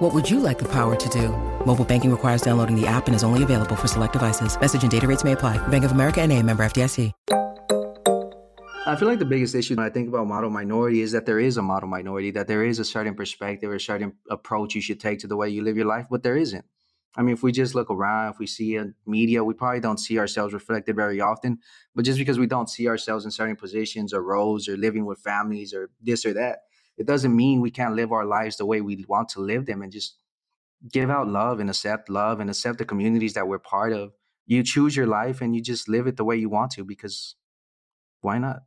What would you like the power to do? Mobile banking requires downloading the app and is only available for select devices. Message and data rates may apply. Bank of America and a member FDIC. I feel like the biggest issue when I think about model minority is that there is a model minority, that there is a certain perspective or a certain approach you should take to the way you live your life, but there isn't. I mean, if we just look around, if we see in media, we probably don't see ourselves reflected very often. But just because we don't see ourselves in certain positions or roles or living with families or this or that, it doesn't mean we can't live our lives the way we want to live them and just give out love and accept love and accept the communities that we're part of. You choose your life and you just live it the way you want to because why not?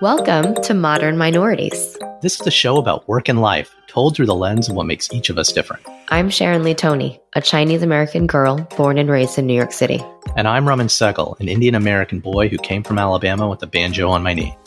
Welcome to Modern Minorities. This is a show about work and life, told through the lens of what makes each of us different. I'm Sharon Lee Thony, a Chinese American girl born and raised in New York City. And I'm Raman Sehgal, an Indian American boy who came from Alabama with a banjo on my knee.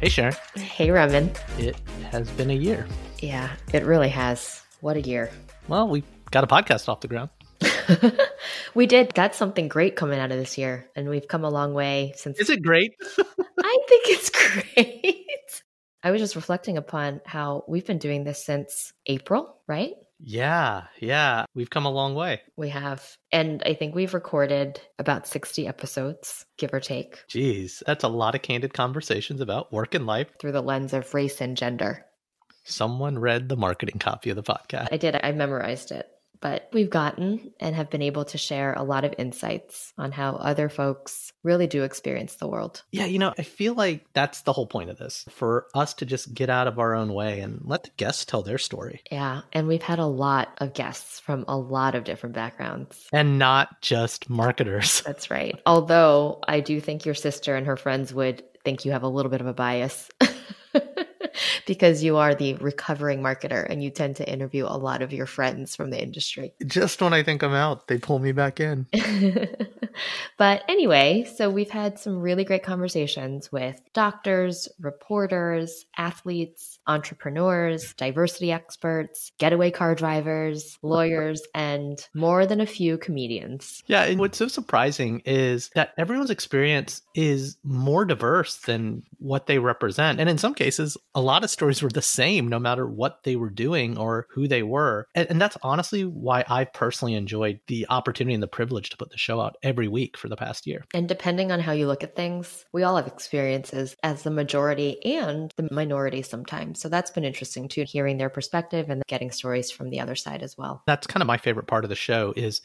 Hey, Sharon. Hey, Raman. It has been a year. Yeah, it really has. What a year. Well, we got a podcast off the ground. we did. That's something great coming out of this year, and we've come a long way since. Is it great? I think it's great. I was just reflecting upon how we've been doing this since April, right? Yeah, yeah. We've come a long way. We have. And I think we've recorded about 60 episodes, give or take. Jeez, that's a lot of candid conversations about work and life through the lens of race and gender. Someone read the marketing copy of the podcast. I did. I memorized it but we've gotten and have been able to share a lot of insights on how other folks really do experience the world. Yeah, you know, I feel like that's the whole point of this for us to just get out of our own way and let the guests tell their story. Yeah, and we've had a lot of guests from a lot of different backgrounds. And not just marketers. That's right. Although I do think your sister and her friends would think you have a little bit of a bias. because you are the recovering marketer and you tend to interview a lot of your friends from the industry. Just when I think I'm out, they pull me back in. but anyway, so we've had some really great conversations with doctors, reporters, athletes, entrepreneurs, diversity experts, getaway car drivers, lawyers, and more than a few comedians. Yeah, and what's so surprising is that everyone's experience is more diverse than what they represent. And in some cases, a lot of stories were the same no matter what they were doing or who they were. And, and that's honestly why I personally enjoyed the opportunity and the privilege to put the show out every week for the past year. And depending on how you look at things, we all have experiences as the majority and the minority sometimes. So that's been interesting too, hearing their perspective and getting stories from the other side as well. That's kind of my favorite part of the show is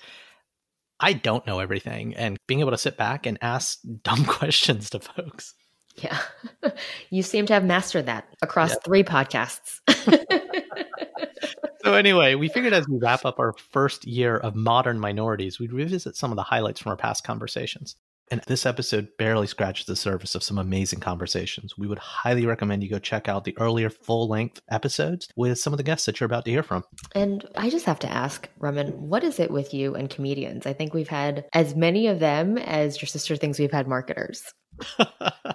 I don't know everything and being able to sit back and ask dumb questions to folks. Yeah. you seem to have mastered that across yep. three podcasts. so, anyway, we figured as we wrap up our first year of modern minorities, we'd revisit some of the highlights from our past conversations. And this episode barely scratches the surface of some amazing conversations. We would highly recommend you go check out the earlier full length episodes with some of the guests that you're about to hear from. And I just have to ask, Raman, what is it with you and comedians? I think we've had as many of them as your sister thinks we've had marketers.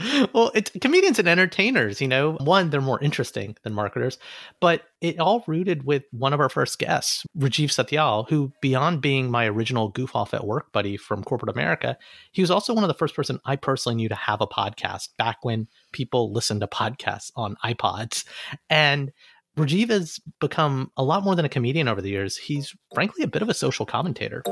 well, it's comedians and entertainers, you know. One, they're more interesting than marketers, but it all rooted with one of our first guests, Rajiv Satyal, who beyond being my original goof off at work buddy from corporate America, he was also one of the first person I personally knew to have a podcast back when people listened to podcasts on iPods. And Rajiv has become a lot more than a comedian over the years. He's frankly a bit of a social commentator.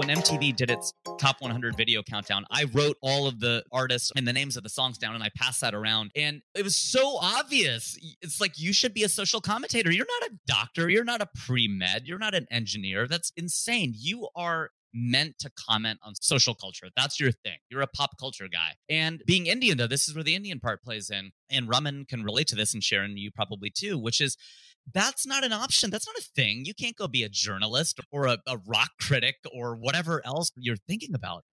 When MTV did its top 100 video countdown, I wrote all of the artists and the names of the songs down and I passed that around. And it was so obvious. It's like you should be a social commentator. You're not a doctor. You're not a pre med. You're not an engineer. That's insane. You are meant to comment on social culture. That's your thing. You're a pop culture guy. And being Indian, though, this is where the Indian part plays in. And Raman can relate to this, and Sharon, you probably too, which is that's not an option. That's not a thing. You can't go be a journalist or a, a rock critic or whatever else you're thinking about.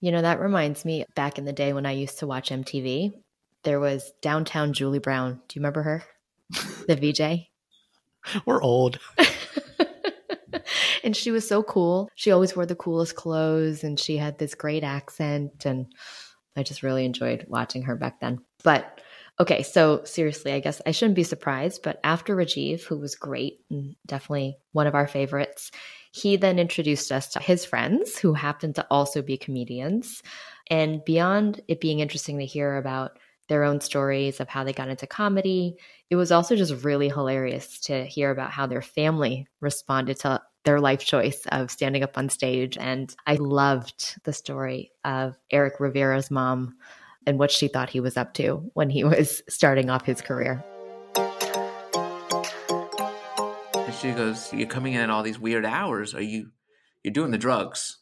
You know, that reminds me back in the day when I used to watch MTV, there was downtown Julie Brown. Do you remember her? The VJ? We're old. and she was so cool. She always wore the coolest clothes and she had this great accent. And I just really enjoyed watching her back then. But okay, so seriously, I guess I shouldn't be surprised. But after Rajiv, who was great and definitely one of our favorites, he then introduced us to his friends who happened to also be comedians. And beyond it being interesting to hear about their own stories of how they got into comedy. It was also just really hilarious to hear about how their family responded to their life choice of standing up on stage. And I loved the story of Eric Rivera's mom and what she thought he was up to when he was starting off his career. she goes, You're coming in at all these weird hours. Are you you're doing the drugs?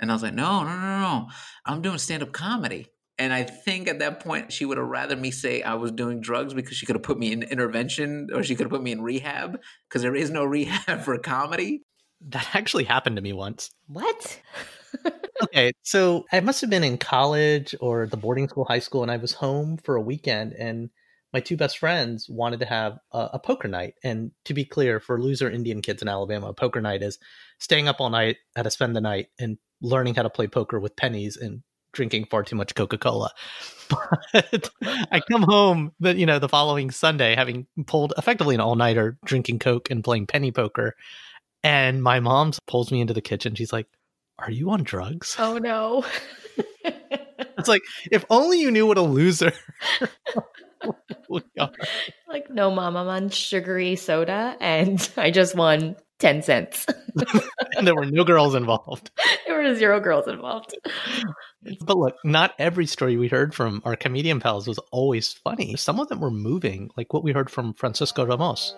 And I was like, No, no, no, no. I'm doing stand-up comedy. And I think at that point she would have rather me say I was doing drugs because she could have put me in intervention or she could have put me in rehab because there is no rehab for comedy. That actually happened to me once. What? okay, so I must have been in college or the boarding school, high school, and I was home for a weekend, and my two best friends wanted to have a, a poker night. And to be clear, for loser Indian kids in Alabama, a poker night is staying up all night how to spend the night and learning how to play poker with pennies and drinking far too much Coca Cola. But I come home, the, you know, the following Sunday, having pulled effectively an all nighter, drinking Coke and playing penny poker, and my mom pulls me into the kitchen. She's like, "Are you on drugs?" Oh no! it's like if only you knew what a loser. like, no, mom, I'm on sugary soda, and I just won 10 cents. and there were no girls involved. There were zero girls involved. But look, not every story we heard from our comedian pals was always funny. Some of them were moving, like what we heard from Francisco Ramos.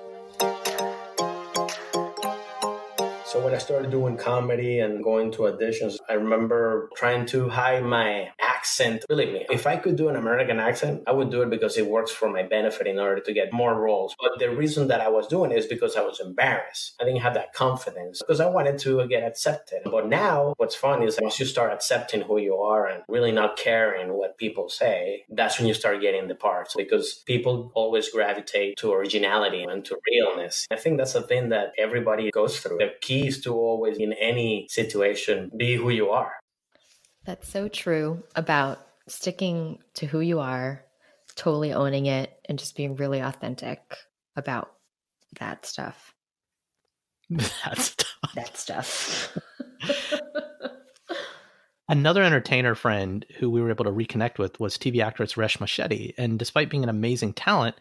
So when I started doing comedy and going to auditions, I remember trying to hide my accent. Believe me, if I could do an American accent, I would do it because it works for my benefit in order to get more roles. But the reason that I was doing it is because I was embarrassed. I didn't have that confidence because I wanted to get accepted. But now what's fun is once you start accepting who you are and really not caring what people say, that's when you start getting the parts because people always gravitate to originality and to realness. I think that's the thing that everybody goes through. The key is to always, in any situation, be who you are. That's so true about sticking to who you are, totally owning it, and just being really authentic about that stuff. That stuff. That stuff. Another entertainer friend who we were able to reconnect with was TV actress Reshma Shetty. And despite being an amazing talent,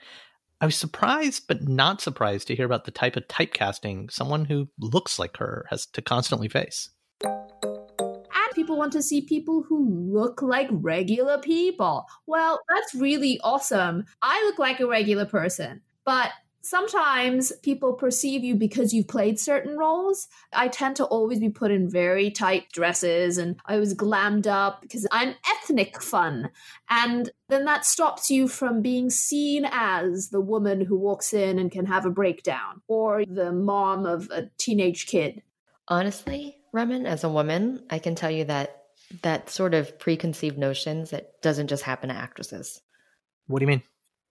I was surprised, but not surprised to hear about the type of typecasting someone who looks like her has to constantly face. And people want to see people who look like regular people. Well, that's really awesome. I look like a regular person, but sometimes people perceive you because you've played certain roles. I tend to always be put in very tight dresses and I was glammed up because I'm ethnic fun. And then that stops you from being seen as the woman who walks in and can have a breakdown or the mom of a teenage kid. Honestly, Raman, as a woman, I can tell you that that sort of preconceived notions that doesn't just happen to actresses. What do you mean?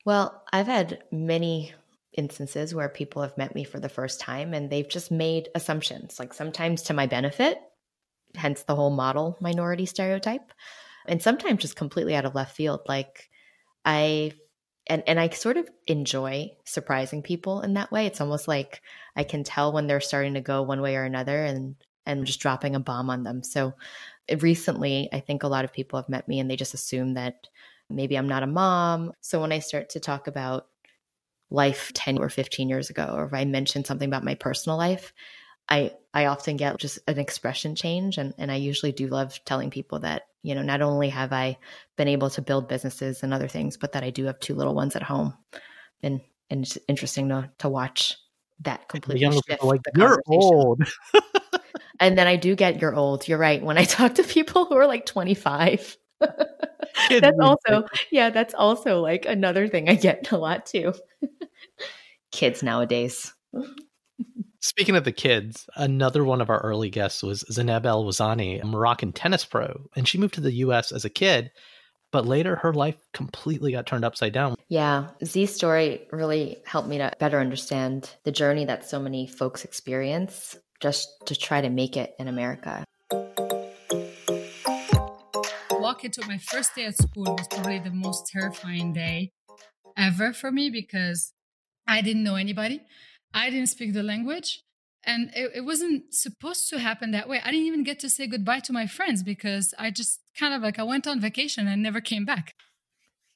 Well, I've had many instances where people have met me for the first time and they've just made assumptions, like sometimes to my benefit, hence the whole model minority stereotype, and sometimes just completely out of left field. Like I and and I sort of enjoy surprising people in that way. It's almost like I can tell when they're starting to go one way or another and and just dropping a bomb on them. So recently, I think a lot of people have met me and they just assume that maybe I'm not a mom. So when I start to talk about life 10 or 15 years ago, or if I mention something about my personal life, I I often get just an expression change and, and I usually do love telling people that, you know, not only have I been able to build businesses and other things, but that I do have two little ones at home. And and it's interesting to to watch that completely shift people like the you're old. And then I do get you're old. You're right. When I talk to people who are like 25. That's also yeah, that's also like another thing I get a lot too. Kids nowadays. Speaking of the kids, another one of our early guests was Zineb El Wazani, a Moroccan tennis pro, and she moved to the US as a kid, but later her life completely got turned upside down. Yeah, Z's story really helped me to better understand the journey that so many folks experience just to try to make it in America. Walk into my first day at school was probably the most terrifying day ever for me because I didn't know anybody. I didn't speak the language. And it, it wasn't supposed to happen that way. I didn't even get to say goodbye to my friends because I just kind of like I went on vacation and never came back.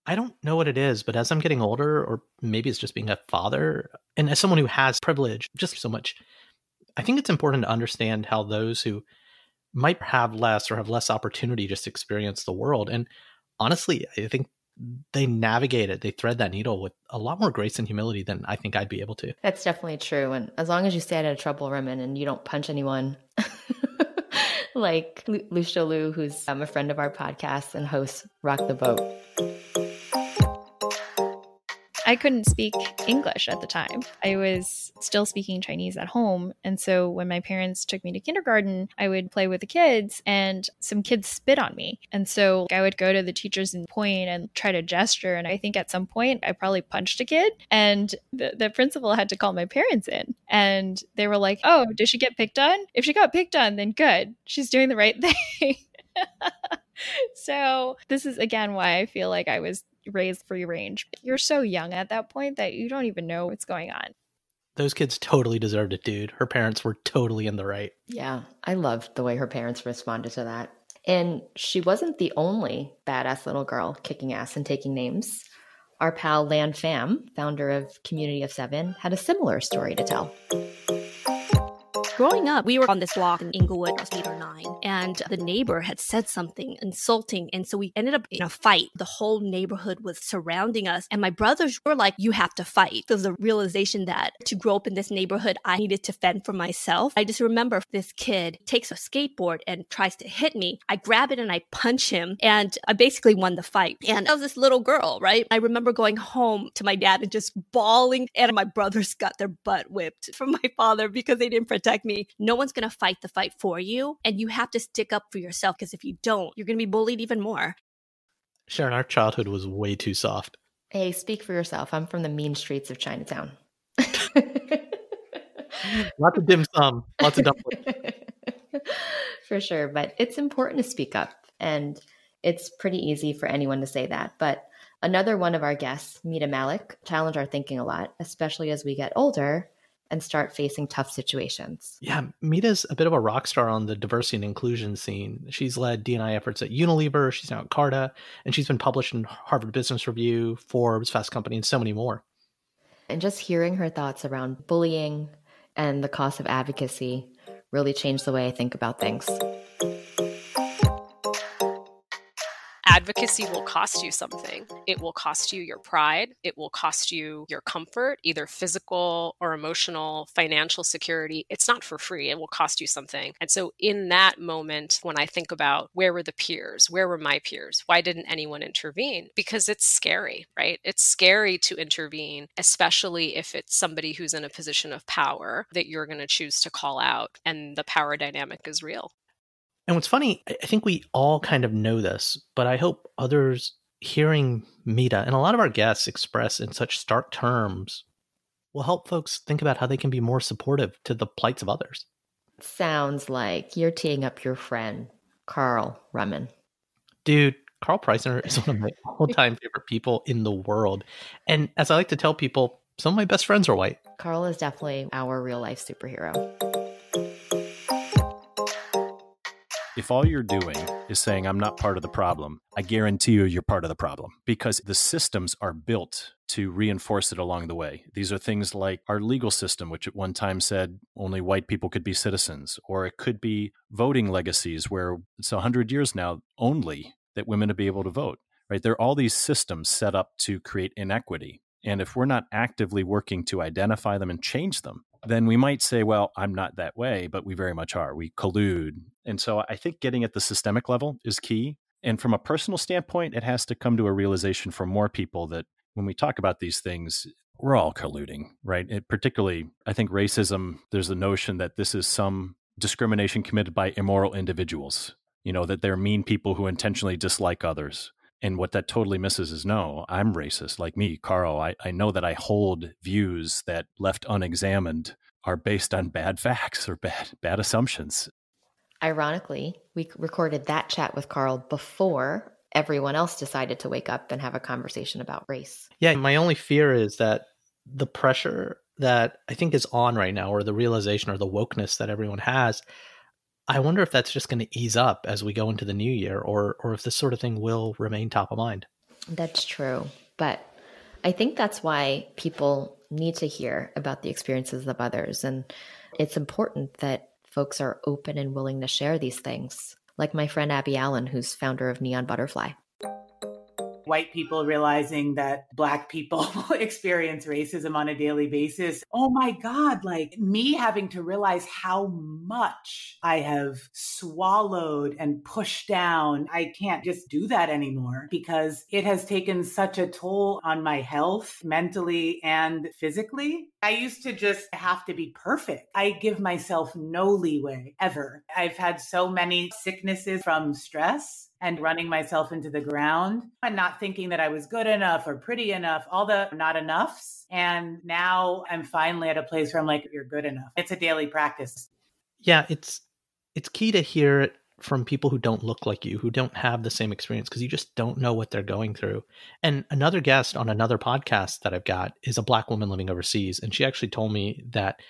I don't know what it is, but as I'm getting older, or maybe it's just being a father, and as someone who has privilege just so much, I think it's important to understand how those who might have less or have less opportunity just experience the world. And honestly, I think they navigate it, they thread that needle with a lot more grace and humility than I think I'd be able to. That's definitely true. And as long as you stay out of trouble, Raman, and you don't punch anyone, like Lu- Lucia Liu, who's um, a friend of our podcast and hosts Rock the Boat. I couldn't speak English at the time. I was still speaking Chinese at home. And so when my parents took me to kindergarten, I would play with the kids and some kids spit on me. And so I would go to the teachers and point and try to gesture. And I think at some point I probably punched a kid and the, the principal had to call my parents in. And they were like, oh, did she get picked on? If she got picked on, then good. She's doing the right thing. so this is again why I feel like I was raised free range. You're so young at that point that you don't even know what's going on. Those kids totally deserved it, dude. Her parents were totally in the right. Yeah, I loved the way her parents responded to that. And she wasn't the only badass little girl kicking ass and taking names. Our pal Lan Pham, founder of Community of Seven, had a similar story to tell. Growing oh. up, we were on this block in Inglewood, I was eight or nine, and the neighbor had said something insulting. And so we ended up in a fight. The whole neighborhood was surrounding us. And my brothers were like, You have to fight. There was a realization that to grow up in this neighborhood, I needed to fend for myself. I just remember this kid takes a skateboard and tries to hit me. I grab it and I punch him, and I basically won the fight. And I was this little girl, right? I remember going home to my dad and just bawling, and my brothers got their butt whipped from my father because they didn't protect me. No one's going to fight the fight for you. And you have to stick up for yourself because if you don't, you're going to be bullied even more. Sharon, our childhood was way too soft. Hey, speak for yourself. I'm from the mean streets of Chinatown. Lots of dim sum, lots of dumplings. for sure. But it's important to speak up. And it's pretty easy for anyone to say that. But another one of our guests, Mita Mallick, challenge our thinking a lot, especially as we get older and start facing tough situations. Yeah, Mita's a bit of a rock star on the diversity and inclusion scene. She's led D&I efforts at Unilever, she's now at Carta, and she's been published in Harvard Business Review, Forbes, Fast Company, and so many more. And just hearing her thoughts around bullying and the cost of advocacy really changed the way I think about things. Advocacy will cost you something. It will cost you your pride. It will cost you your comfort, either physical or emotional, financial security. It's not for free. It will cost you something. And so, in that moment, when I think about where were the peers? Where were my peers? Why didn't anyone intervene? Because it's scary, right? It's scary to intervene, especially if it's somebody who's in a position of power that you're going to choose to call out and the power dynamic is real. And what's funny, I think we all kind of know this, but I hope others hearing Mita and a lot of our guests express in such stark terms will help folks think about how they can be more supportive to the plights of others. Sounds like you're teeing up your friend, Carl Raman. Dude, Carl Preissner is one of my all time favorite people in the world. And as I like to tell people, some of my best friends are white. Carl is definitely our real life superhero. If all you're doing is saying, I'm not part of the problem, I guarantee you you're part of the problem because the systems are built to reinforce it along the way. These are things like our legal system, which at one time said only white people could be citizens, or it could be voting legacies where it's 100 years now only that women to be able to vote, right? There are all these systems set up to create inequity. And if we're not actively working to identify them and change them, then we might say, well, I'm not that way, but we very much are. We collude. And so I think getting at the systemic level is key. And from a personal standpoint, it has to come to a realization for more people that when we talk about these things, we're all colluding, right? It, particularly, I think racism, there's the notion that this is some discrimination committed by immoral individuals, you know, that they're mean people who intentionally dislike others. And what that totally misses is no, I'm racist like me, Carl. I, I know that I hold views that left unexamined are based on bad facts or bad bad assumptions. Ironically, we recorded that chat with Carl before everyone else decided to wake up and have a conversation about race. Yeah, my only fear is that the pressure that I think is on right now, or the realization or the wokeness that everyone has, I wonder if that's just going to ease up as we go into the new year, or or if this sort of thing will remain top of mind. That's true, but I think that's why people need to hear about the experiences of others, and it's important that folks are open and willing to share these things. Like my friend Abby Allen, who's founder of Neon Butterfly white people realizing that black people experience racism on a daily basis. Oh my God, like me having to realize how much I have swallowed and pushed down. I can't just do that anymore because it has taken such a toll on my health mentally and physically. I used to just have to be perfect. I give myself no leeway ever. I've had so many sicknesses from stress and running myself into the ground and not thinking that I was good enough or pretty enough, all the not enoughs. And now I'm finally at a place where I'm like, you're good enough. It's a daily practice. Yeah, it's it's key to hear it from people who don't look like you, who don't have the same experience, because you just don't know what they're going through. And another guest on another podcast that I've got is a black woman living overseas. And she actually told me that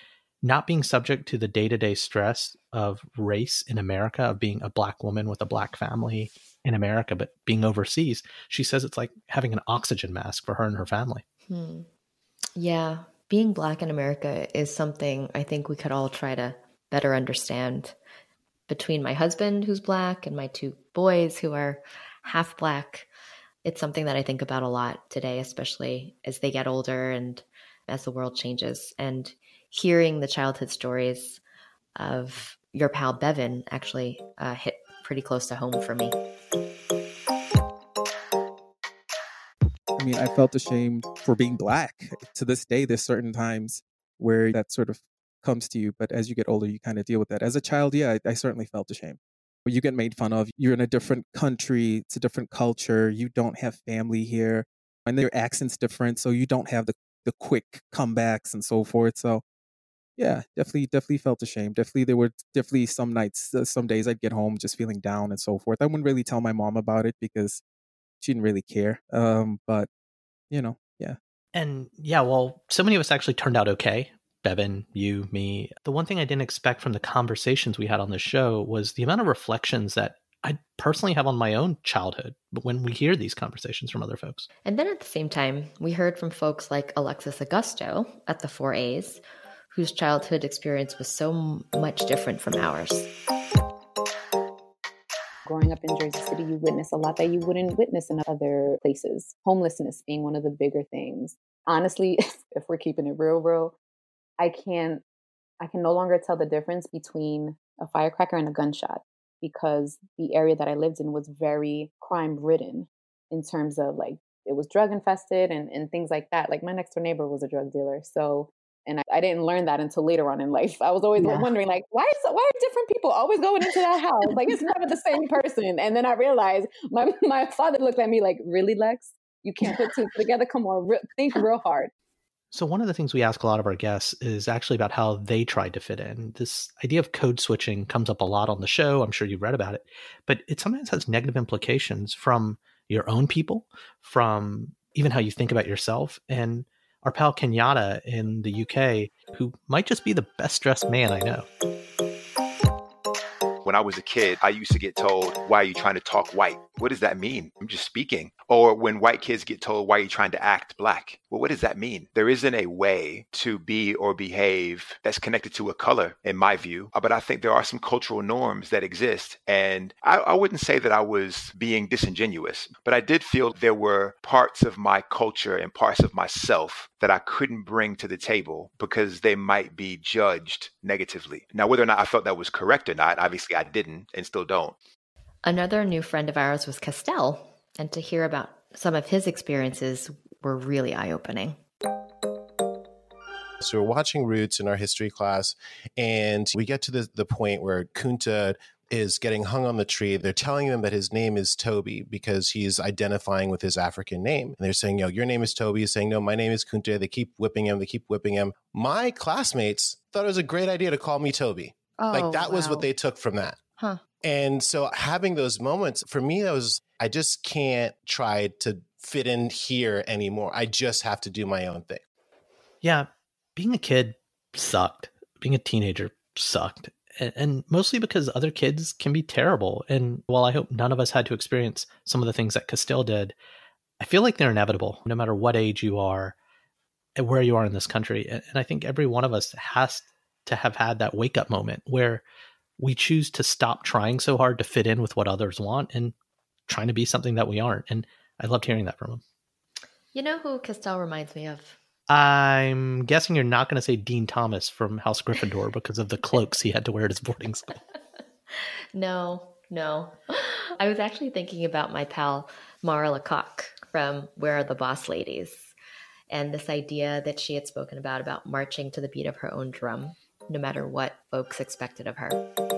not being subject to the day to day stress of race in America, of being a black woman with a black family in America, but being overseas, she says it's like having an oxygen mask for her and her family. Hmm. Yeah. Being black in America is something I think we could all try to better understand. Between my husband, who's black, and my two boys, who are half black, it's something that I think about a lot today, especially as they get older and as the world changes. And hearing the childhood stories of your pal Bevan actually uh, hit pretty close to home for me. I mean, I felt ashamed for being black. To this day, there's certain times where that sort of comes to you, but as you get older, you kind of deal with that. As a child, yeah, I, I certainly felt ashamed. But you get made fun of. You're in a different country. It's a different culture. You don't have family here, and their accent's different, so you don't have the the quick comebacks and so forth. So yeah, definitely, definitely felt ashamed. Definitely, there were definitely some nights, uh, some days I'd get home just feeling down and so forth. I wouldn't really tell my mom about it because she didn't really care. Um, but you know, yeah. And yeah, well, so many of us actually turned out okay. Bevan, you, me. The one thing I didn't expect from the conversations we had on the show was the amount of reflections that I personally have on my own childhood but when we hear these conversations from other folks. And then at the same time, we heard from folks like Alexis Augusto at the 4As, whose childhood experience was so much different from ours. Growing up in Jersey City, you witness a lot that you wouldn't witness in other places. Homelessness being one of the bigger things. Honestly, if we're keeping it real, real, I can't, I can no longer tell the difference between a firecracker and a gunshot because the area that I lived in was very crime ridden in terms of like it was drug infested and, and things like that. Like my next door neighbor was a drug dealer. So and I, I, didn't learn that until later on in life. I was always yeah. wondering, like, why is why are different people always going into that house? Like, it's never the same person. And then I realized my my father looked at me like, "Really, Lex? You can't put two together? Come on, re- think real hard." So one of the things we ask a lot of our guests is actually about how they tried to fit in. This idea of code switching comes up a lot on the show. I'm sure you've read about it, but it sometimes has negative implications from your own people, from even how you think about yourself, and our pal Kenyatta in the UK, who might just be the best dressed man I know. When I was a kid, I used to get told, Why are you trying to talk white? What does that mean? I'm just speaking. Or when white kids get told, Why are you trying to act black? Well, what does that mean? There isn't a way to be or behave that's connected to a color, in my view. Uh, but I think there are some cultural norms that exist. And I, I wouldn't say that I was being disingenuous, but I did feel there were parts of my culture and parts of myself that I couldn't bring to the table because they might be judged negatively. Now, whether or not I felt that was correct or not, obviously I didn't and still don't. Another new friend of ours was Castell, and to hear about some of his experiences were really eye opening. So we're watching Roots in our history class, and we get to the, the point where Kunta is getting hung on the tree. They're telling him that his name is Toby because he's identifying with his African name. And they're saying, yo, your name is Toby. He's saying, no, my name is Kunta. They keep whipping him. They keep whipping him. My classmates thought it was a great idea to call me Toby. Oh, like that wow. was what they took from that. Huh. And so having those moments for me, that was, I just can't try to fit in here anymore. I just have to do my own thing. Yeah, being a kid sucked. Being a teenager sucked. And, mostly because other kids can be terrible. And while I hope none of us had to experience some of the things that Castile did, I feel like they're inevitable, no matter what age you are and where you are in this country. And I think every one of us has to have had that wake up moment where we choose to stop trying so hard to fit in with what others want and trying to be something that we aren't. And I loved hearing that from him. You know who Castell reminds me of? I'm guessing you're not going to say Dean Thomas from House Gryffindor because of the cloaks he had to wear at his boarding school. No, no. I was actually thinking about my pal Mara Lecocq from Where Are the Boss Ladies? And this idea that she had spoken about about marching to the beat of her own drum, no matter what folks expected of her.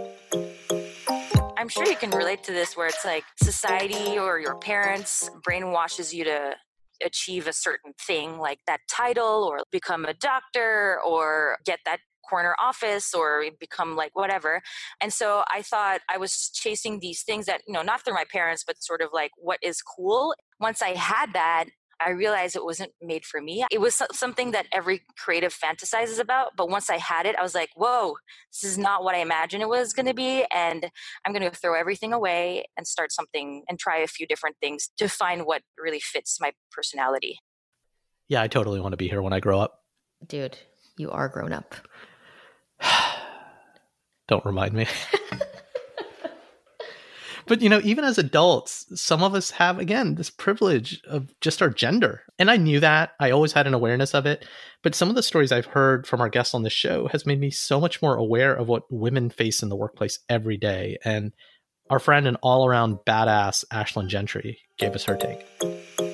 I'm sure you can relate to this where it's like society or your parents brainwashes you to achieve a certain thing like that title or become a doctor or get that corner office or become like whatever. And so I thought I was chasing these things that, you know, not through my parents, but sort of like what is cool. Once I had that, I realized it wasn't made for me. It was something that every creative fantasizes about. But once I had it, I was like, whoa, this is not what I imagined it was going to be. And I'm going to throw everything away and start something and try a few different things to find what really fits my personality. Yeah, I totally want to be here when I grow up. Dude, you are grown up. Don't remind me. but you know, even as adults, some of us have again this privilege of just our gender. And I knew that. I always had an awareness of it. But some of the stories I've heard from our guests on this show has made me so much more aware of what women face in the workplace every day. And our friend and all around badass Ashlyn Gentry gave us her take.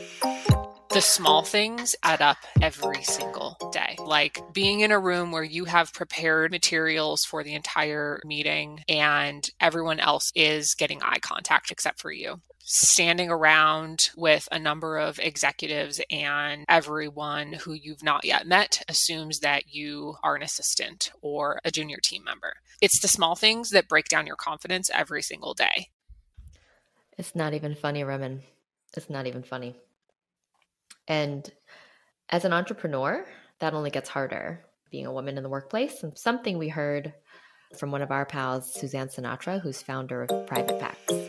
The small things add up every single day. Like being in a room where you have prepared materials for the entire meeting and everyone else is getting eye contact except for you. Standing around with a number of executives and everyone who you've not yet met assumes that you are an assistant or a junior team member. It's the small things that break down your confidence every single day. It's not even funny, Raman. It's not even funny. And as an entrepreneur, that only gets harder being a woman in the workplace. And something we heard from one of our pals, Suzanne Sinatra, who's founder of Private Packs.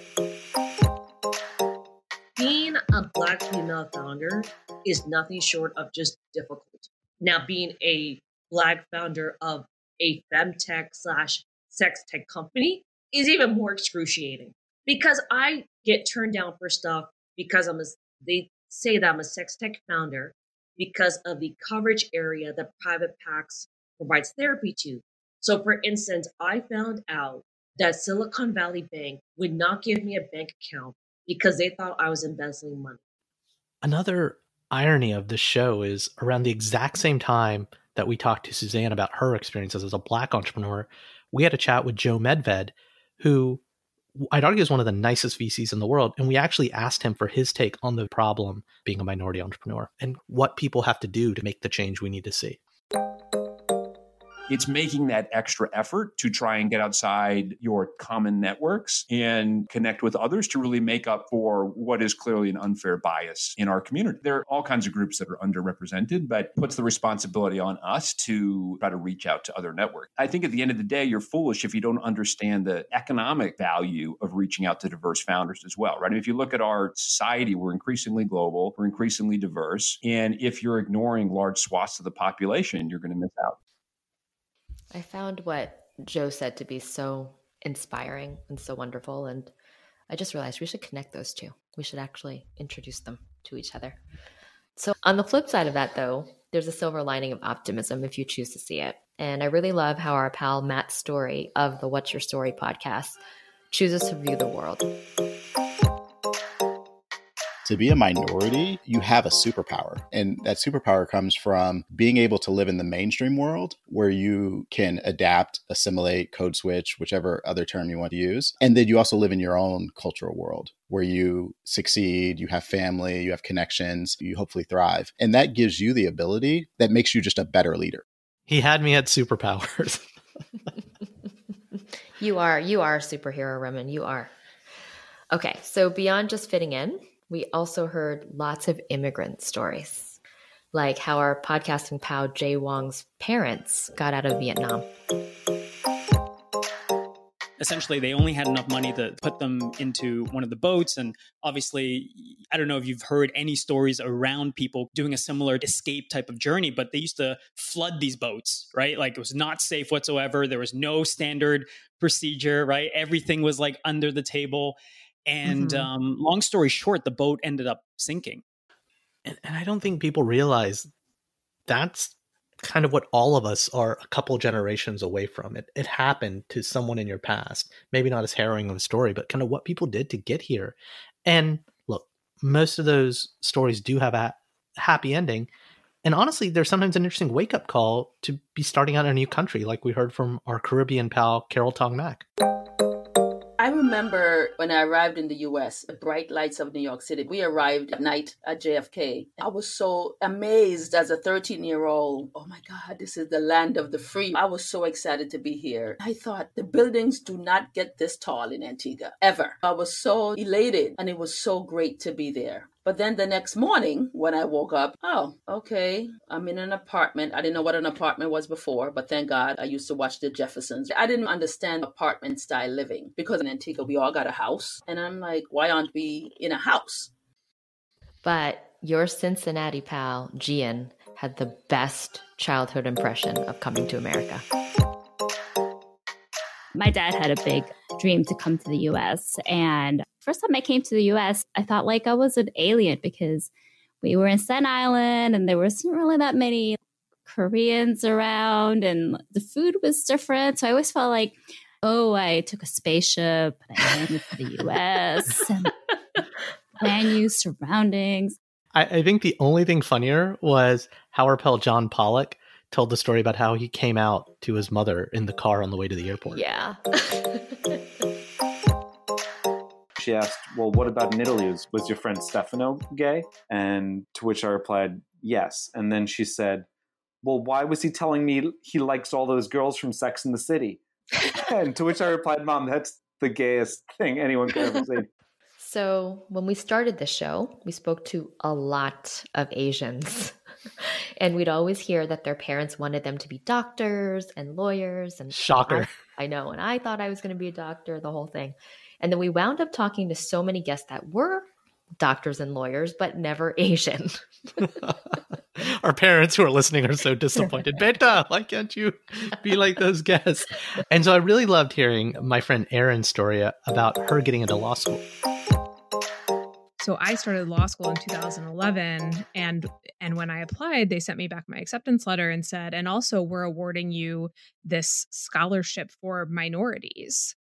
being a black female founder is nothing short of just difficult. Now, being a black founder of a femtech slash sex tech company is even more excruciating because I get turned down for stuff because I'm a, they say that I'm a sex tech founder because of the coverage area that Private Packs provides therapy to. So, for instance, I found out that Silicon Valley Bank would not give me a bank account because they thought I was embezzling money. Another irony of this show is around the exact same time that we talked to Suzanne about her experiences as a black entrepreneur, we had a chat with Joe Medved, who I'd argue is one of the nicest VCs in the world. And we actually asked him for his take on the problem being a minority entrepreneur and what people have to do to make the change we need to see. It's making that extra effort to try and get outside your common networks and connect with others to really make up for what is clearly an unfair bias in our community. There are all kinds of groups that are underrepresented, but puts the responsibility on us to try to reach out to other networks. I think at the end of the day, you're foolish if you don't understand the economic value of reaching out to diverse founders as well, right? I mean, if you look at our society, we're increasingly global, we're increasingly diverse. And if you're ignoring large swaths of the population, you're going to miss out. I found what Joe said to be so inspiring and so wonderful. And I just realized we should connect those two. We should actually introduce them to each other. So, on the flip side of that, though, there's a silver lining of optimism if you choose to see it. And I really love how our pal Matt Story of the What's Your Story podcast chooses to view the world to be a minority, you have a superpower. And that superpower comes from being able to live in the mainstream world where you can adapt, assimilate, code switch, whichever other term you want to use. And then you also live in your own cultural world where you succeed, you have family, you have connections, you hopefully thrive. And that gives you the ability that makes you just a better leader. He had me at superpowers. you are, you are a superhero, Roman. You are. Okay, so beyond just fitting in, we also heard lots of immigrant stories, like how our podcasting pal Jay Wong's parents got out of Vietnam. Essentially, they only had enough money to put them into one of the boats. And obviously, I don't know if you've heard any stories around people doing a similar escape type of journey, but they used to flood these boats, right? Like it was not safe whatsoever. There was no standard procedure, right? Everything was like under the table. And mm-hmm. um, long story short, the boat ended up sinking. And, and I don't think people realize that's kind of what all of us are a couple generations away from. It it happened to someone in your past. Maybe not as harrowing of a story, but kind of what people did to get here. And look, most of those stories do have a happy ending. And honestly, there's sometimes an interesting wake up call to be starting out in a new country, like we heard from our Caribbean pal, Carol Tong Mack. I remember when I arrived in the US, the bright lights of New York City. We arrived at night at JFK. I was so amazed as a 13 year old. Oh my God, this is the land of the free. I was so excited to be here. I thought the buildings do not get this tall in Antigua ever. I was so elated and it was so great to be there. But then the next morning, when I woke up, oh, okay, I'm in an apartment. I didn't know what an apartment was before, but thank God I used to watch the Jeffersons. I didn't understand apartment style living because in Antigua, we all got a house. And I'm like, why aren't we in a house? But your Cincinnati pal, Gian, had the best childhood impression of coming to America. My dad had a big dream to come to the US. And first time I came to the US, I thought like I was an alien because we were in Staten Island and there wasn't really that many Koreans around and the food was different. So I always felt like, oh, I took a spaceship and I landed to the US and brand new surroundings. I, I, think the only thing funnier was how our pal John Pollock told the story about how he came out to his mother in the car on the way to the airport. Yeah. she asked, Well, what about in Italy? Was, was your friend Stefano gay? And to which I replied, Yes. And then she said, Well, why was he telling me he likes all those girls from Sex in the City? and to which I replied, Mom, that's the gayest thing anyone could ever say. So, when we started the show, we spoke to a lot of Asians. and we'd always hear that their parents wanted them to be doctors and lawyers and shocker. I, I know, and I thought I was going to be a doctor, the whole thing. And then we wound up talking to so many guests that were doctors and lawyers, but never Asian. Our parents who are listening are so disappointed. Beta, why can't you be like those guests? And so I really loved hearing my friend Erin's story about her getting into law school. So I started law school in 2011 and and when I applied they sent me back my acceptance letter and said and also we're awarding you this scholarship for minorities.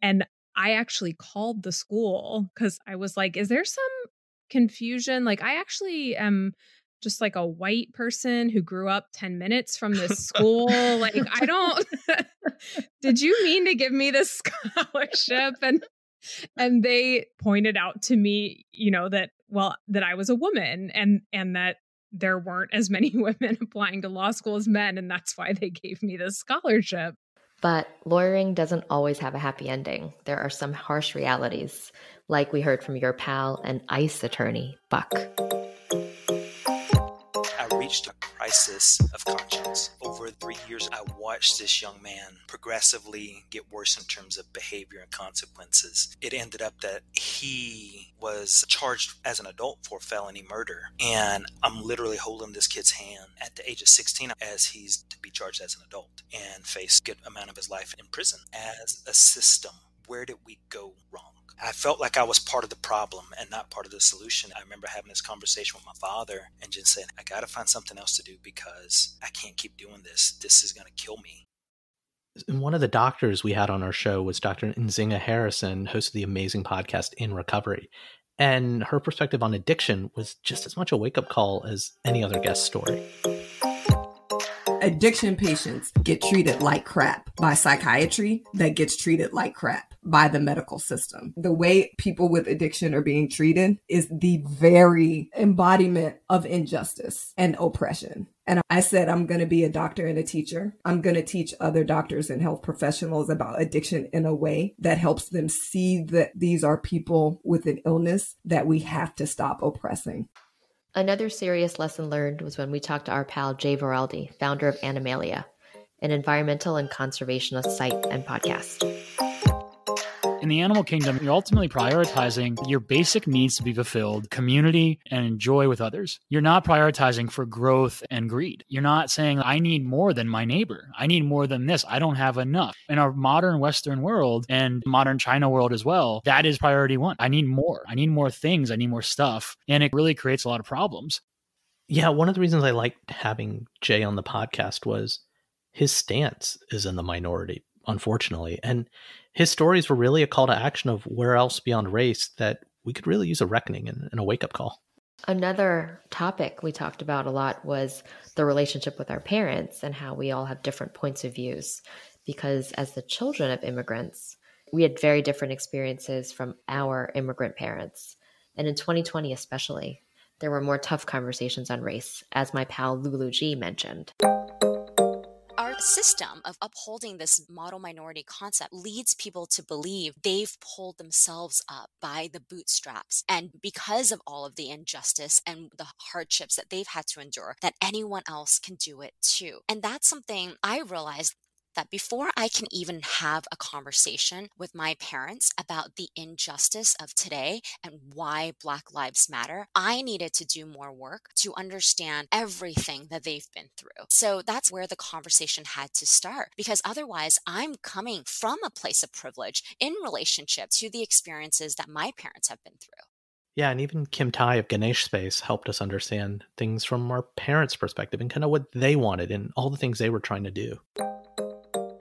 And I actually called the school cuz I was like is there some confusion like I actually am just like a white person who grew up 10 minutes from this school like I don't did you mean to give me this scholarship and and they pointed out to me you know that well that i was a woman and and that there weren't as many women applying to law school as men, and that's why they gave me this scholarship. But lawyering doesn't always have a happy ending. There are some harsh realities, like we heard from your pal and ICE attorney, Buck reached a crisis of conscience. Over three years, I watched this young man progressively get worse in terms of behavior and consequences. It ended up that he was charged as an adult for felony murder. And I'm literally holding this kid's hand at the age of 16 as he's to be charged as an adult and face a good amount of his life in prison. As a system, where did we go wrong? I felt like I was part of the problem and not part of the solution. I remember having this conversation with my father and just saying, I got to find something else to do because I can't keep doing this. This is going to kill me. And one of the doctors we had on our show was Dr. Nzinga Harrison, host of the amazing podcast In Recovery. And her perspective on addiction was just as much a wake up call as any other guest story addiction patients get treated like crap by psychiatry that gets treated like crap by the medical system. The way people with addiction are being treated is the very embodiment of injustice and oppression. And I said, I'm going to be a doctor and a teacher. I'm going to teach other doctors and health professionals about addiction in a way that helps them see that these are people with an illness that we have to stop oppressing. Another serious lesson learned was when we talked to our pal Jay Varaldi, founder of Animalia, an environmental and conservationist site and podcast in the animal kingdom, you're ultimately prioritizing your basic needs to be fulfilled, community, and joy with others. You're not prioritizing for growth and greed. You're not saying, I need more than my neighbor. I need more than this. I don't have enough. In our modern Western world and modern China world as well, that is priority one. I need more. I need more things. I need more stuff. And it really creates a lot of problems. Yeah. One of the reasons I liked having Jay on the podcast was his stance is in the minority, unfortunately. And his stories were really a call to action of where else beyond race that we could really use a reckoning and, and a wake up call. Another topic we talked about a lot was the relationship with our parents and how we all have different points of views. Because as the children of immigrants, we had very different experiences from our immigrant parents. And in 2020, especially, there were more tough conversations on race, as my pal Lulu G mentioned system of upholding this model minority concept leads people to believe they've pulled themselves up by the bootstraps. And because of all of the injustice and the hardships that they've had to endure, that anyone else can do it too. And that's something I realized that before I can even have a conversation with my parents about the injustice of today and why Black Lives Matter, I needed to do more work to understand everything that they've been through. So that's where the conversation had to start because otherwise I'm coming from a place of privilege in relationship to the experiences that my parents have been through. Yeah, and even Kim Tai of Ganesh Space helped us understand things from our parents' perspective and kind of what they wanted and all the things they were trying to do.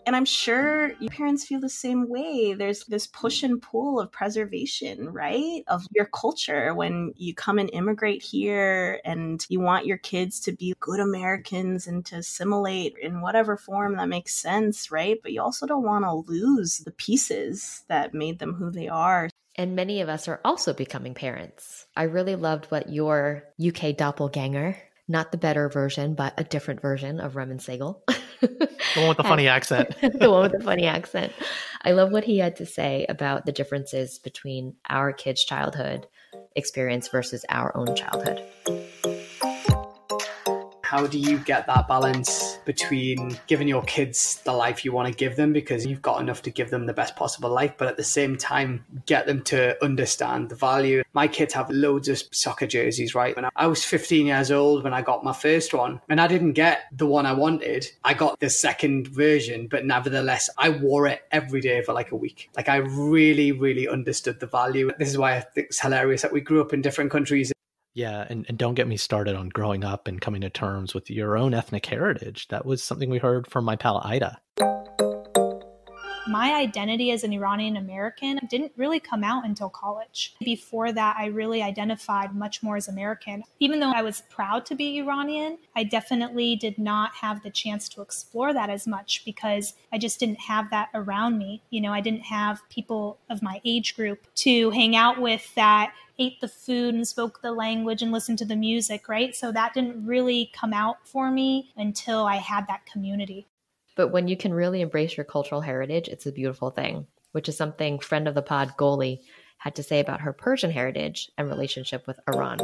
And I'm sure your parents feel the same way. There's this push and pull of preservation, right? Of your culture when you come and immigrate here and you want your kids to be good Americans and to assimilate in whatever form that makes sense, right? But you also don't want to lose the pieces that made them who they are. And many of us are also becoming parents. I really loved what your UK doppelganger, not the better version, but a different version of Raman Sehgal. the one with the funny accent. the one with the funny accent. I love what he had to say about the differences between our kids' childhood experience versus our own childhood how do you get that balance between giving your kids the life you want to give them because you've got enough to give them the best possible life, but at the same time, get them to understand the value? My kids have loads of soccer jerseys, right? When I was 15 years old when I got my first one, and I didn't get the one I wanted. I got the second version, but nevertheless, I wore it every day for like a week. Like I really, really understood the value. This is why I think it's hilarious that we grew up in different countries yeah, and, and don't get me started on growing up and coming to terms with your own ethnic heritage. That was something we heard from my pal Ida. My identity as an Iranian American didn't really come out until college. Before that, I really identified much more as American. Even though I was proud to be Iranian, I definitely did not have the chance to explore that as much because I just didn't have that around me. You know, I didn't have people of my age group to hang out with that ate the food and spoke the language and listened to the music, right? So that didn't really come out for me until I had that community. But when you can really embrace your cultural heritage, it's a beautiful thing, which is something friend of the pod, Goli, had to say about her Persian heritage and relationship with Iran.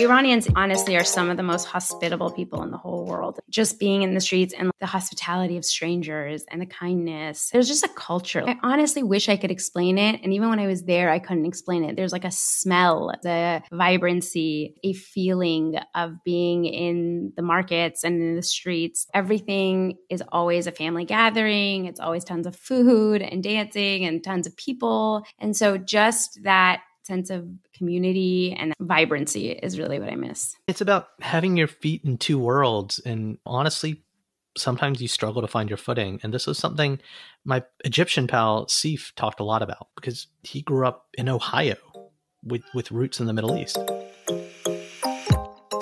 Iranians honestly are some of the most hospitable people in the whole world. Just being in the streets and the hospitality of strangers and the kindness. There's just a culture. I honestly wish I could explain it. And even when I was there, I couldn't explain it. There's like a smell, the vibrancy, a feeling of being in the markets and in the streets. Everything is always a family gathering. It's always tons of food and dancing and tons of people. And so just that sense of community and vibrancy is really what I miss. It's about having your feet in two worlds. And honestly, sometimes you struggle to find your footing. And this is something my Egyptian pal Sif talked a lot about because he grew up in Ohio with, with roots in the Middle East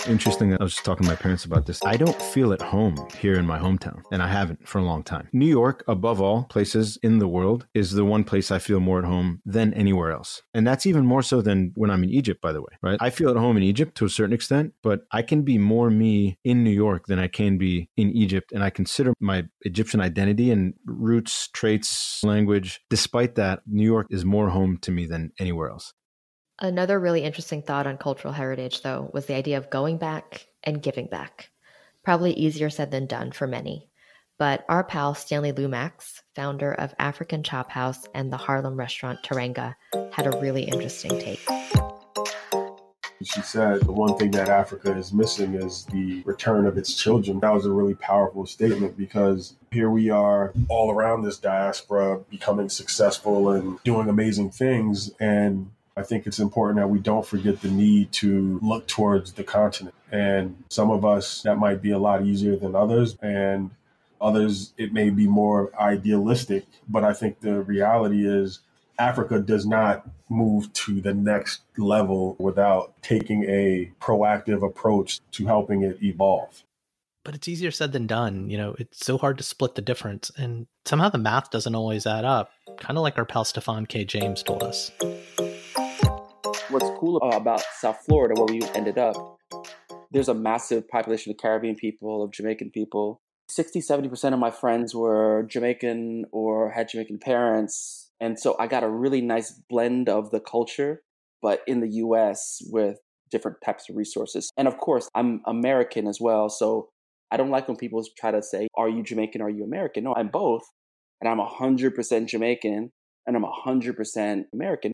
interesting. I was just talking to my parents about this. I don't feel at home here in my hometown, and I haven't for a long time. New York, above all places in the world, is the one place I feel more at home than anywhere else. And that's even more so than when I'm in Egypt, by the way, right? I feel at home in Egypt to a certain extent, but I can be more me in New York than I can be in Egypt. And I consider my Egyptian identity and roots, traits, language, despite that, New York is more home to me than anywhere else. Another really interesting thought on cultural heritage, though, was the idea of going back and giving back. Probably easier said than done for many. But our pal Stanley Lumax, founder of African Chop House and the Harlem restaurant Teranga, had a really interesting take. She said the one thing that Africa is missing is the return of its children. That was a really powerful statement because here we are all around this diaspora becoming successful and doing amazing things. And I think it's important that we don't forget the need to look towards the continent. And some of us, that might be a lot easier than others. And others, it may be more idealistic. But I think the reality is, Africa does not move to the next level without taking a proactive approach to helping it evolve. But it's easier said than done. You know, it's so hard to split the difference. And somehow the math doesn't always add up, kind of like our pal Stefan K. James told us what's cool about South Florida, where we ended up, there's a massive population of Caribbean people, of Jamaican people. 60, 70% of my friends were Jamaican or had Jamaican parents. And so I got a really nice blend of the culture, but in the US with different types of resources. And of course, I'm American as well. So I don't like when people try to say, Are you Jamaican? Are you American? No, I'm both. And I'm 100% Jamaican and I'm 100% American.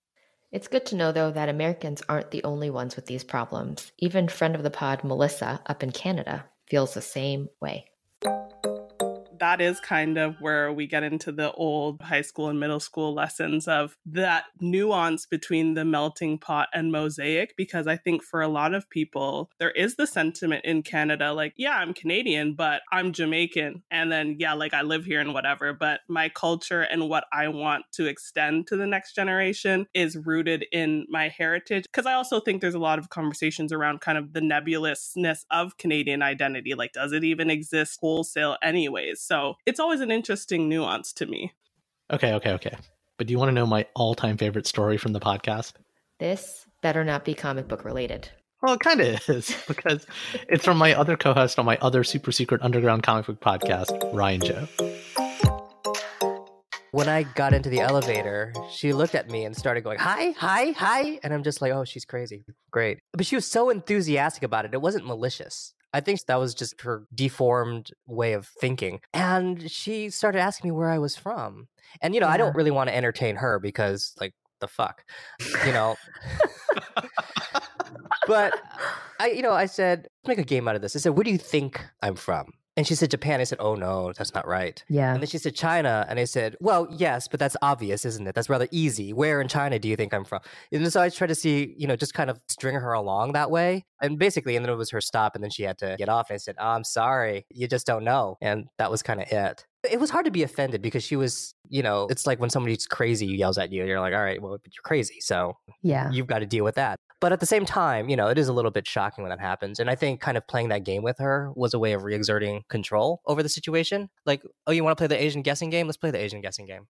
It's good to know, though, that Americans aren't the only ones with these problems. Even friend of the pod, Melissa, up in Canada, feels the same way that is kind of where we get into the old high school and middle school lessons of that nuance between the melting pot and mosaic. Because I think for a lot of people, there is the sentiment in Canada like, yeah, I'm Canadian, but I'm Jamaican. And then, yeah, like I live here and whatever, but my culture and what I want to extend to the next generation is rooted in my heritage. Because I also think there's a lot of conversations around kind of the nebulousness of Canadian identity. Like, does it even exist wholesale, anyways? So so it's always an interesting nuance to me. Okay, okay, okay. But do you want to know my all time favorite story from the podcast? This better not be comic book related. Well, it kind of is because it's from my other co host on my other super secret underground comic book podcast, Ryan Joe. When I got into the elevator, she looked at me and started going, Hi, hi, hi. And I'm just like, Oh, she's crazy. Great. But she was so enthusiastic about it. It wasn't malicious. I think that was just her deformed way of thinking. And she started asking me where I was from. And, you know, yeah. I don't really want to entertain her because, like, the fuck, you know? but I, you know, I said, make a game out of this. I said, where do you think I'm from? And she said Japan. I said, oh no, that's not right. Yeah. And then she said China. And I said, well, yes, but that's obvious, isn't it? That's rather easy. Where in China do you think I'm from? And so I tried to see, you know, just kind of string her along that way. And basically, and then it was her stop. And then she had to get off. And I said, oh, I'm sorry. You just don't know. And that was kind of it. It was hard to be offended because she was, you know, it's like when somebody's crazy yells at you, and you're like, all right, well, you're crazy. So Yeah. you've got to deal with that. But at the same time, you know, it is a little bit shocking when that happens. And I think kind of playing that game with her was a way of re exerting control over the situation. Like, oh, you want to play the Asian guessing game? Let's play the Asian guessing game.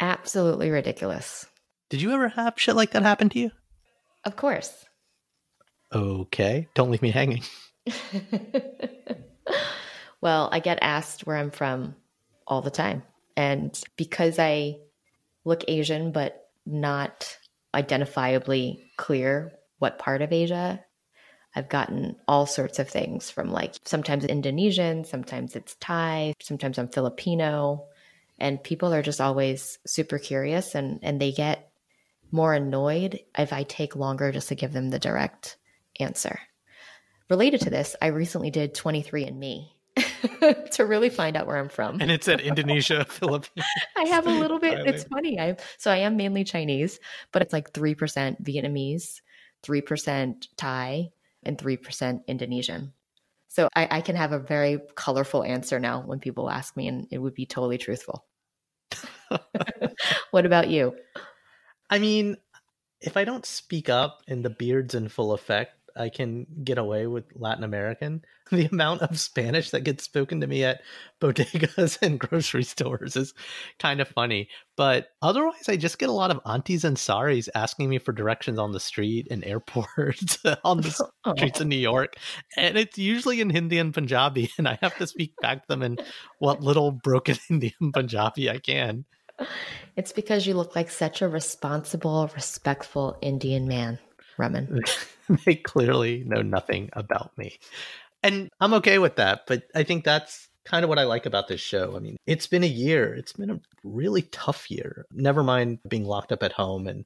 Absolutely ridiculous. Did you ever have shit like that happen to you? Of course. Okay. Don't leave me hanging. Well, I get asked where I'm from all the time. And because I look Asian, but not identifiably clear what part of Asia, I've gotten all sorts of things from like sometimes Indonesian, sometimes it's Thai, sometimes I'm Filipino. And people are just always super curious and, and they get more annoyed if I take longer just to give them the direct answer. Related to this, I recently did 23andMe to really find out where I'm from. And it's at Indonesia, Philippines. I have a little bit. It's funny. I so I am mainly Chinese, but it's like three percent Vietnamese, three percent Thai, and three percent Indonesian. So I, I can have a very colorful answer now when people ask me, and it would be totally truthful. what about you? I mean, if I don't speak up and the beard's in full effect, I can get away with Latin American. The amount of Spanish that gets spoken to me at bodegas and grocery stores is kind of funny. But otherwise, I just get a lot of aunties and saris asking me for directions on the street and airports, on the streets of New York. And it's usually in Hindi and Punjabi. And I have to speak back to them in what little broken Hindi and Punjabi I can. It's because you look like such a responsible, respectful Indian man, Raman. they clearly know nothing about me. And I'm okay with that, but I think that's kind of what I like about this show. I mean, it's been a year. It's been a really tough year. Never mind being locked up at home and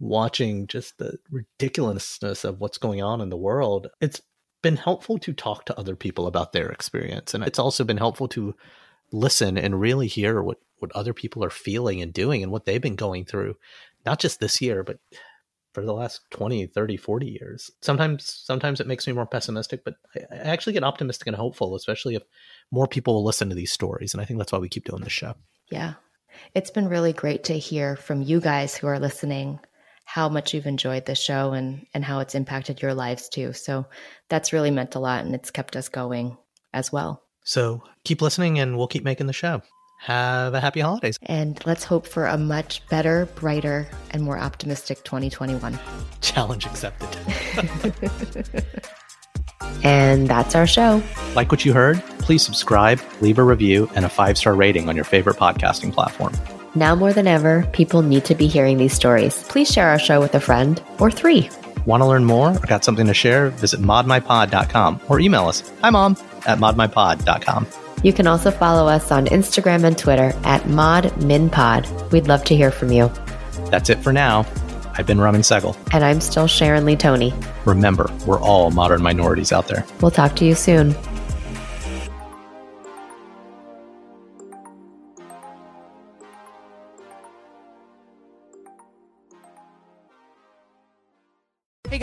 watching just the ridiculousness of what's going on in the world. It's been helpful to talk to other people about their experience. And it's also been helpful to listen and really hear what, what other people are feeling and doing and what they've been going through, not just this year, but for the last 20 30 40 years sometimes sometimes it makes me more pessimistic but I, I actually get optimistic and hopeful especially if more people will listen to these stories and i think that's why we keep doing this show Yeah. It's been really great to hear from you guys who are listening how much you've enjoyed the show and and how it's impacted your lives too. So that's really meant a lot and it's kept us going as well. so keep listening and we'll keep making the show have a happy holidays And let's hope for a much better, brighter, and more optimistic 2021. challenge accepted And that's our show. like what you heard please subscribe leave a review and a five star rating on your favorite podcasting platform Now more than ever, people need to be hearing these stories. Please share our show with a friend or three. Want to learn more or got something to share? Visit modminpod.com or email us. Hi, mom, at modminpod.com. You can also follow us on Instagram and Twitter at ModMinPod. We'd love to hear from you. That's it for now. I've been Raman Sehgal. And I'm still Sharon Lee Thony. Remember, we're all modern minorities out there. We'll talk to you soon.